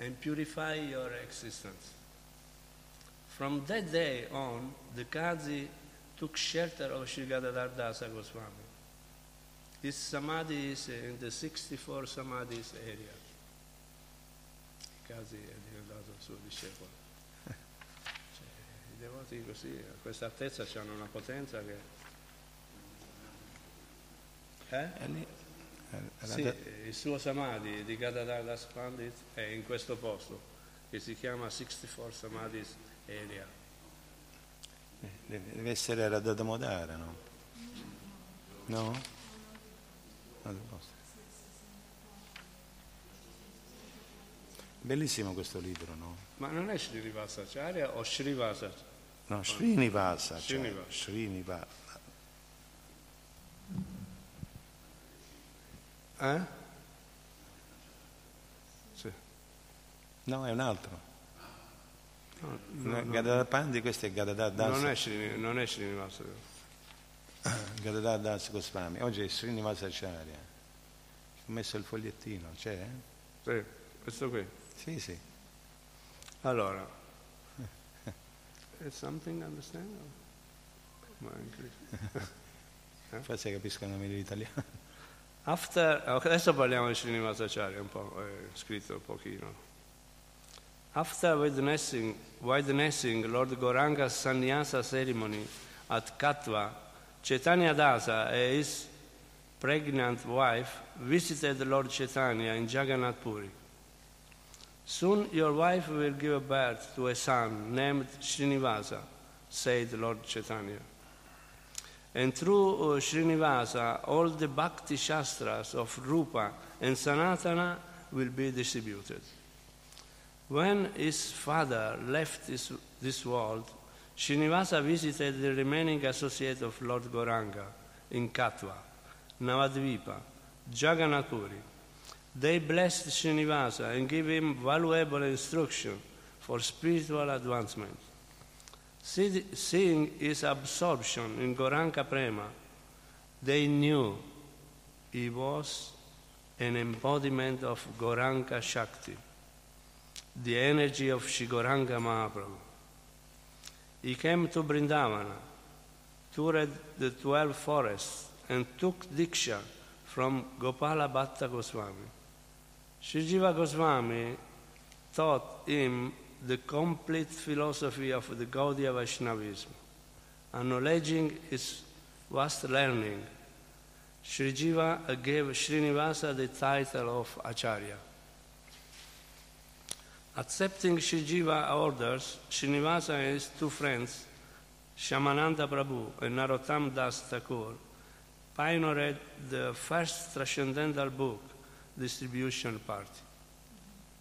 Speaker 2: and purify your existence. From that day on, the Qazi took shelter of Sri Gadadhar Goswami. His samadhi is in the 64 samadhis area. Il Qazi è diventato il suo discepolo. Cioè, devoti così, a questa altezza hanno una potenza che... Eh?
Speaker 1: La-
Speaker 2: Sì, il suo Samadhi di Gadadhar Pandit è in questo posto, che si chiama 64 Samadhis Area.
Speaker 1: Deve deve essere Radha Damodara, no? No? Bellissimo questo libro, no?
Speaker 2: Ma non è Srinivasacharya o Srivasa?
Speaker 1: No, Srinivasa. cioè,
Speaker 2: Srinivasa.
Speaker 1: Srinivasa.
Speaker 2: Eh? Sì.
Speaker 1: No, è un altro.
Speaker 2: No, no.
Speaker 1: Gadadhar Pandi, questo è Gadadhar Das.
Speaker 2: Non è, Srini- non è Srinivasa.
Speaker 1: Gadadhar Das Goswami. Oggi è Srinivasa Acharya. Ho messo il fogliettino, c'è?
Speaker 2: Sì, questo qui.
Speaker 1: Sì, sì.
Speaker 2: Allora, is something understand?
Speaker 1: Forse capiscono meglio l'italiano.
Speaker 2: After, adesso parliamo di Srinivasacharya, un po', è scritto un pochino. After witnessing, witnessing Lord Goranga's sannyasa ceremony at Katwa, Chaitanya Dasa and his pregnant wife visited Lord Chaitanya in Jagannath Puri. Soon your wife will give birth to a son named Srinivasa, said Lord Chaitanya. And through uh, Srinivasa, all the Bhakti Shastras of Rupa and Sanatana will be distributed. When his father left this, this world, Srinivasa visited the remaining associate of Lord Goranga in Katwa, Navadvipa, Jagannath Puri. They blessed Srinivasa and gave him valuable instruction for spiritual advancement. See- Seeing his absorption in Goranka Prema, they knew he was an embodiment of Goranka Shakti, the energy of Shigoranga Mahaprabhu. He came to Brindavana, toured the twelve forests, and took Diksha from Gopala Bhatta Goswami. Srijiva Goswami taught him the complete philosophy of the Gaudiya Vaishnavism. Acknowledging his vast learning, Srijiva gave Srinivasa the title of Acharya. Accepting Srijiva orders, Srinivasa and his two friends, Shamananda Prabhu and Narottam Das Thakur, pioneered the first transcendental book distribution party.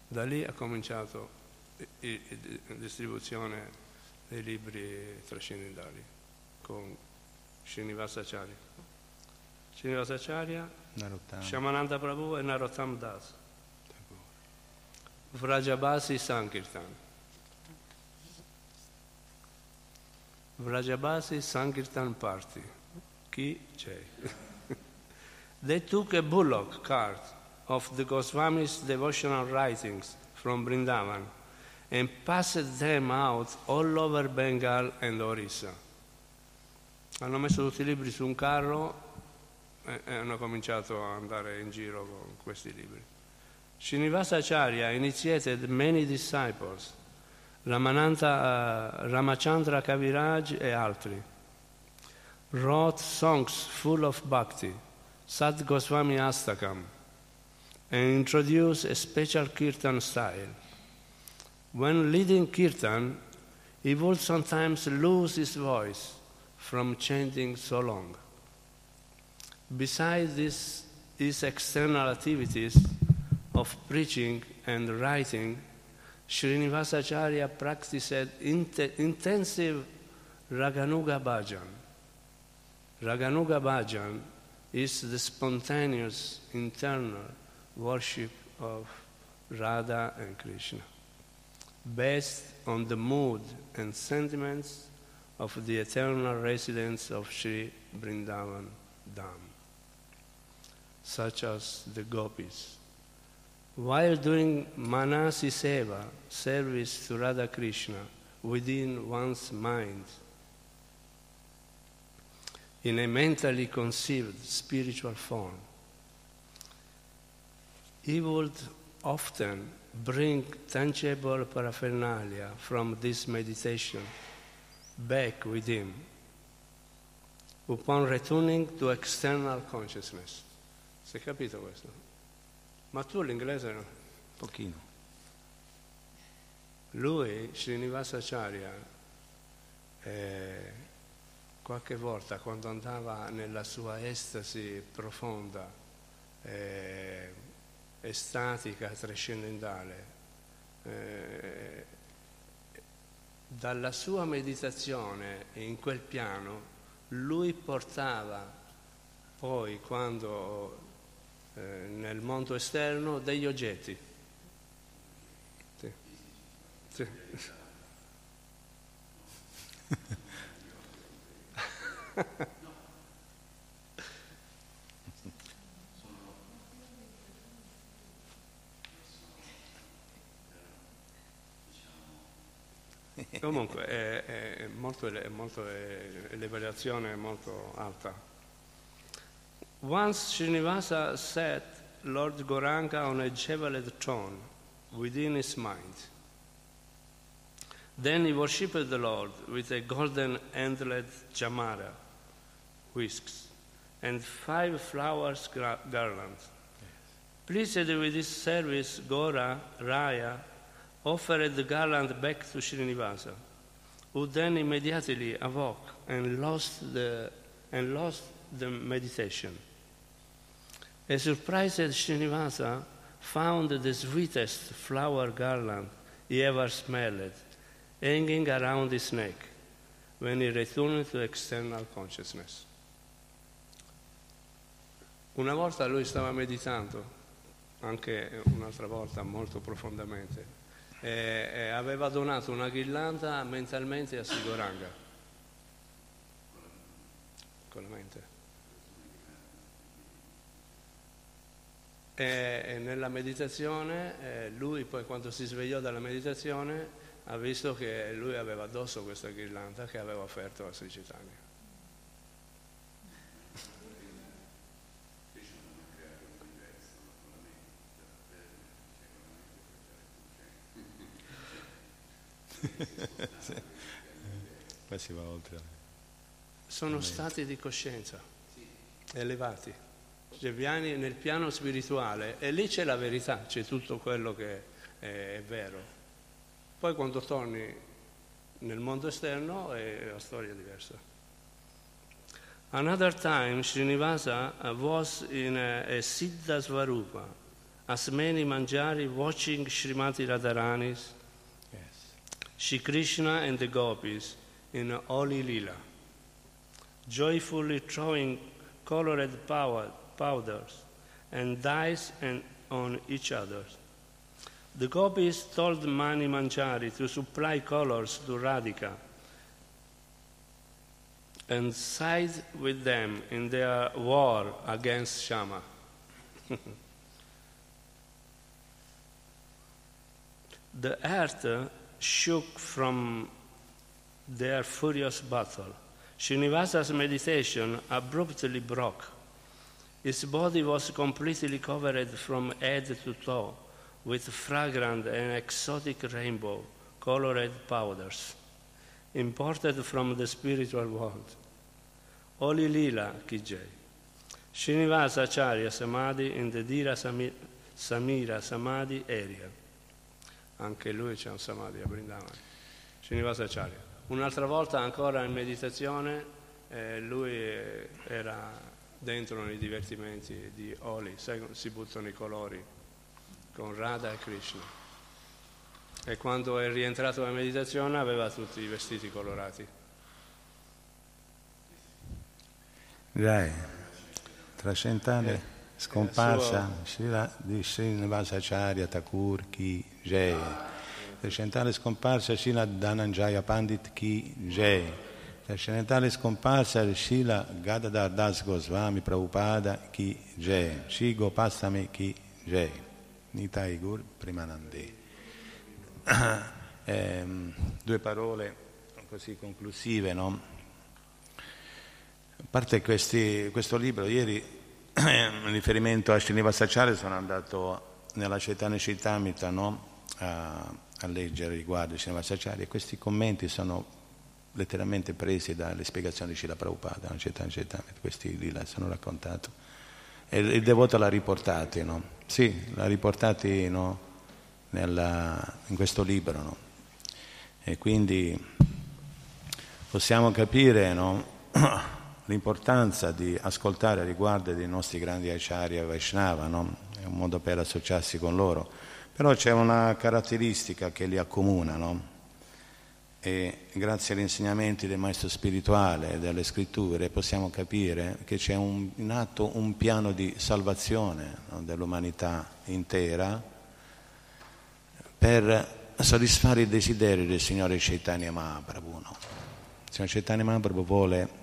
Speaker 2: Da lì ha cominciato la distribuzione dei libri trascendentali con Srinivasacharya. Srinivasacharya. Shamananda Prabhu e Narottam Das. Vrajabasi Sankirtan. Vrajabasi Sankirtan Party. Chi c'è? They took a bullock cart of the Goswami's devotional writings from Vrindavan and passed them out all over Bengal and Orissa. Hanno messo tutti i libri su un carro e, e hanno cominciato a andare in giro con questi libri. Srinivasa Acharya initiated many disciples, Ramananta, uh, Ramachandra Kaviraj e altri. Wrote songs full of bhakti, Sat Goswami Astakam, and introduced a special kirtan style. When leading kirtan, he would sometimes lose his voice from chanting so long. Besides this, his external activities of preaching and writing, Srinivasacharya practiced int- intensive Raganuga Bhajan. Raganuga Bhajan is the spontaneous internal worship of Radha and Krishna, based on the mood and sentiments of the eternal residents of Sri Vrindavan Dham, such as the gopis. While doing Manasi Seva, service to Radha Krishna, within one's mind, in a mentally conceived spiritual form, he would often bring tangible paraphernalia from this meditation back with him upon returning to external consciousness. Si è capito questo? Ma tu l'inglese no?
Speaker 1: Pochino.
Speaker 2: Lui, Srinivasacharya, eh, qualche volta quando andava nella sua estasi profonda, eh, estatica, trascendentale, eh, dalla sua meditazione in quel piano lui portava poi quando eh, nel mondo esterno degli oggetti. Sì. Sì. Comunque è, è molto, è molto, è, l'elevazione è molto alta. Once Srinivasa set Lord Goranga on a javelin throne within his mind. Then he worshipped the Lord with a golden antlered jamara, whisks, and five flowers garlands. Pleased with this service, Gora, Raya, offered the garland back to Srinivasa, who then immediately awoke and lost the, and lost the meditation. A surprised Srinivasa found the sweetest flower garland he ever smelled hanging around his neck when he returned to external consciousness. Una volta lui stava meditando, anche un'altra volta molto profondamente, e, e aveva donato una ghirlanda mentalmente a Sigoranga. Con la mente. E, e nella meditazione, eh, lui poi quando si svegliò dalla meditazione ha visto che lui aveva addosso questa ghirlanda che aveva offerto a Sri Chaitanya.
Speaker 1: Poi si va oltre.
Speaker 2: Sono stati di coscienza elevati. Vieni nel piano spirituale e lì c'è la verità, c'è tutto quello che è, è vero. Poi quando torni nel mondo esterno è una storia diversa. Another time Srinivasa was in a, a Siddha Svarupa, as many manjari watching Srimati Radharani's Shri Krishna and the gopis in holy lila, joyfully throwing colored powders and dyes and on each other. The gopis told Mani Manjari to supply colors to Radhika and side with them in their war against Shama. the earth shook from their furious battle. Srinivasa's meditation abruptly broke. His body was completely covered from head to toe with fragrant and exotic rainbow colored powders imported from the spiritual world. Holy Lila Kijay. Srinivasa Acharya Samadhi in the Dira Samira Samadhi area anche lui c'è un samadhi a Brindavan, Srinivasa Acharya. Un'altra volta ancora in meditazione eh, lui era dentro nei divertimenti di Oli, sai, si buttano i colori con Radha e Krishna. E quando è rientrato nella meditazione aveva tutti i vestiti colorati.
Speaker 1: Dai, trascendentale eh, scomparsa suo... di Srinivasa Acharya Thakur Ki Jai. Trascendentale scomparsa Srila Dhananjaya Pandit Ki Jai. Trascendentale scomparsa Srila Gadadhar Das Goswami Prabhupada Ki Jai. Shri Gopastami Ki Jai. Nitai Gur Primanande. Eh, due parole così conclusive, no? A parte questi, questo libro, ieri in riferimento a Srinivasa Acharya sono andato nella Chaitanya Citamita, no? a, a leggere riguardo Srinivasacharya e questi commenti sono letteralmente presi dalle spiegazioni di Cila Prabhupada, no? Cetana Cetana, questi lì sono raccontati. E il devoto l'ha riportati, no? Sì, l'ha riportati no? Nella, in questo libro, no? E quindi possiamo capire no? l'importanza di ascoltare riguardo dei nostri grandi acharya Vaishnava, no? è un modo per associarsi con loro, però c'è una caratteristica che li accomuna, no? e grazie agli insegnamenti del maestro spirituale e delle scritture possiamo capire che c'è un, in atto un piano di salvazione no? dell'umanità intera per soddisfare i desideri del Signore Chaitanya Mahaprabhu. Il Signore Chaitanya Mahaprabhu vuole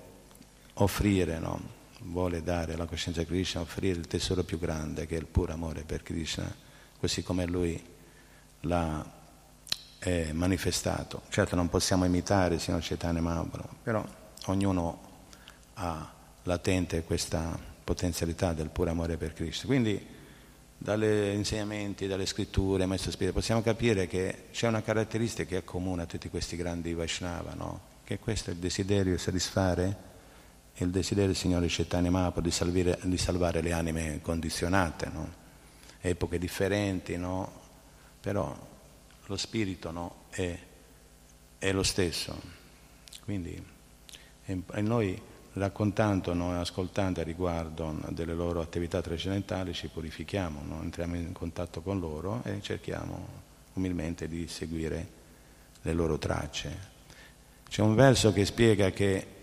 Speaker 1: offrire, no? vuole dare alla coscienza di Krishna, offrire il tesoro più grande che è il puro amore per Krishna, così come Lui l'ha eh, manifestato. Certo non possiamo imitare Signore Chaitanya Mahaprabhu, però ognuno ha latente questa potenzialità del puro amore per Krishna. Quindi dagli insegnamenti, dalle scritture, Maestro Spirito, possiamo capire che c'è una caratteristica che accomuna a tutti questi grandi Vaishnava, no? che questo è il desiderio di soddisfare il desiderio del Signore Chaitanya Mahaprabhu di, di salvare le anime condizionate, no? epoche differenti, no? però lo spirito no? è, è, lo stesso. Quindi e noi raccontando e ascoltando a riguardo delle loro attività trascendentali ci purifichiamo, entriamo in contatto con loro e cerchiamo umilmente di seguire le loro tracce. C'è un verso che spiega che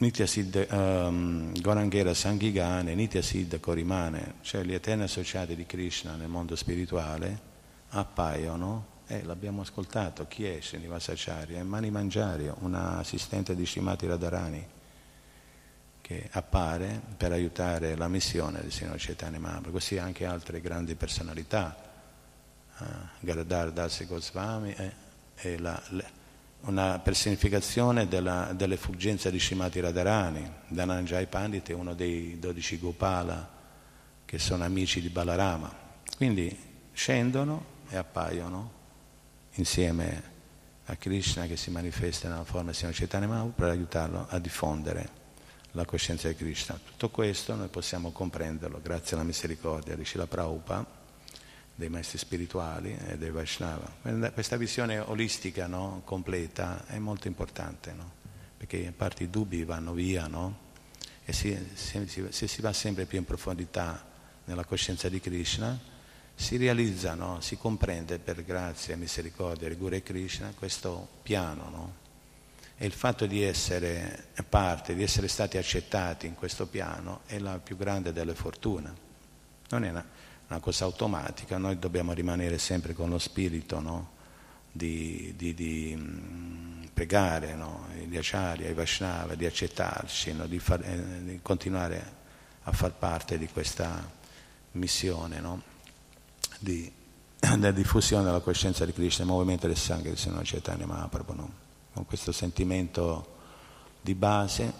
Speaker 1: Nityasid um, Gorangera Sanghigane, Nityasid Korimane, cioè gli eterni associati di Krishna nel mondo spirituale, appaiono e l'abbiamo ascoltato, chi è Srinivasacharya? È Mani Mangiario, un assistente di Shimati Radharani che appare per aiutare la missione del Signore Chaitanya Mahaprabhu, così anche altre grandi personalità, uh, Garadhar Das Goswami è, è la, le, una personificazione della, dell'effulgenza di Shimati Radharani, Dhananjay Pandit è uno dei dodici Gopala che sono amici di Balarama, quindi scendono e appaiono insieme a Krishna che si manifesta nella forma del Signore Chaitanya Mahaprabhu per aiutarlo a diffondere la coscienza di Krishna. Tutto questo noi possiamo comprenderlo grazie alla misericordia di Shila Prabhupada, dei maestri spirituali e dei Vaishnava. Questa visione olistica, no? completa, è molto importante, no? perché a parte i dubbi vanno via no? e si, se, se, si va sempre più in profondità nella coscienza di Krishna, si realizza, si comprende per grazia misericordia e Krishna questo piano, no? E il fatto di essere parte, di essere stati accettati in questo piano è la più grande delle fortune. Non è una, una cosa automatica, noi dobbiamo rimanere sempre con lo spirito no? di, di, di mm, pregare no? gli acciari, i Vaishnava, di accettarci, no? di, far, eh, di, continuare a far parte di questa missione di, della diffusione della coscienza di Krishna, il movimento del sangue del Signore Chaitanya Mahaprabhu. No? con questo sentimento di base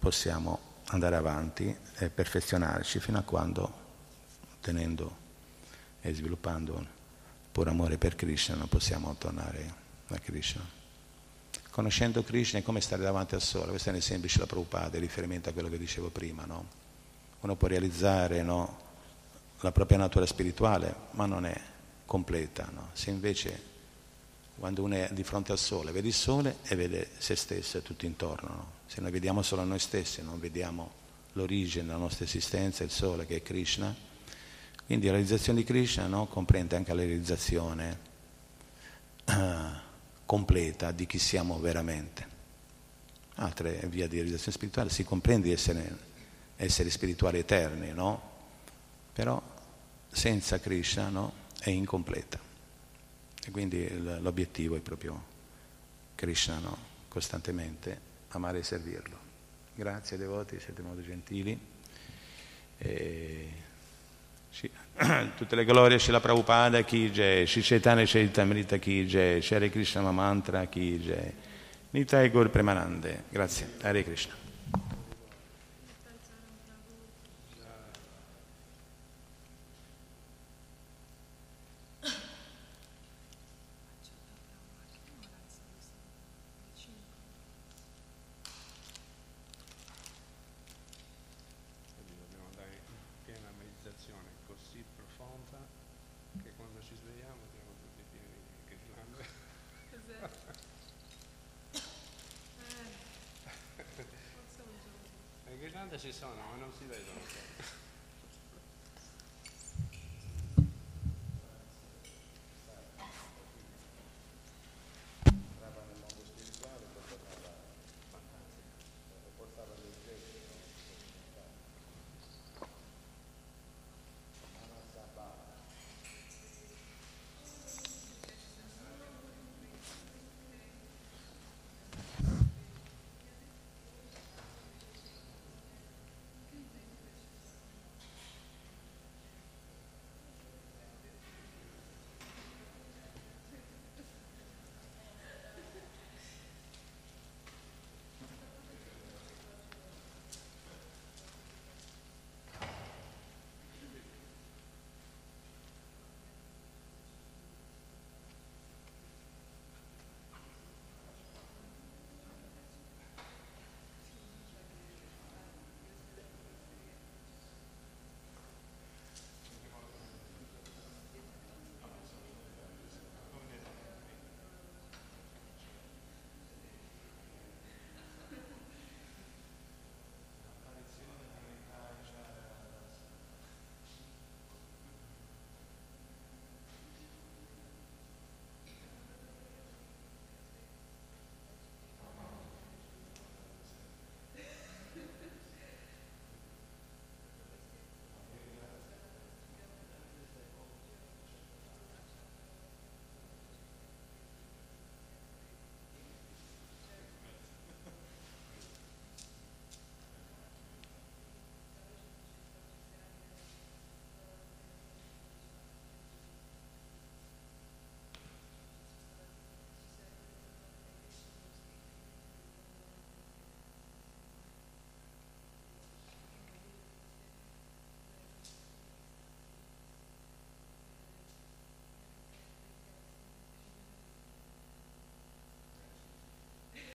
Speaker 1: possiamo andare avanti e perfezionarci fino a quando, tenendo e sviluppando un amore per Krishna, non possiamo tornare a Krishna. Conoscendo Krishna è come stare davanti al sole, questo è semplice la Prabhupada, in riferimento a quello che dicevo prima. No? Uno può realizzare no, la propria natura spirituale, ma non è completa. No? Se invece quando uno è di fronte al sole, vede il sole e vede se stesso e tutto intorno. No? Se noi vediamo solo noi stessi, non vediamo l'origine della nostra esistenza, il sole che è Krishna. Quindi la realizzazione di Krishna no, comprende anche la realizzazione uh, completa di chi siamo veramente. Altre vie di realizzazione spirituale si comprende essere esseri spirituali eterni, no? Però senza Krishna no, è incompleta. E quindi l'obiettivo è proprio Krishna, no? costantemente amare e servirlo. Grazie devoti, siete molto gentili. E... Tutte le glorie Shila Prabhupada Ki Jai, Shri Chaitanya Chaitamrita Ki Jai, Shri Krishna Mantra Ki Jai, Nitai Gaur Premanande. Grazie, Hare Krishna.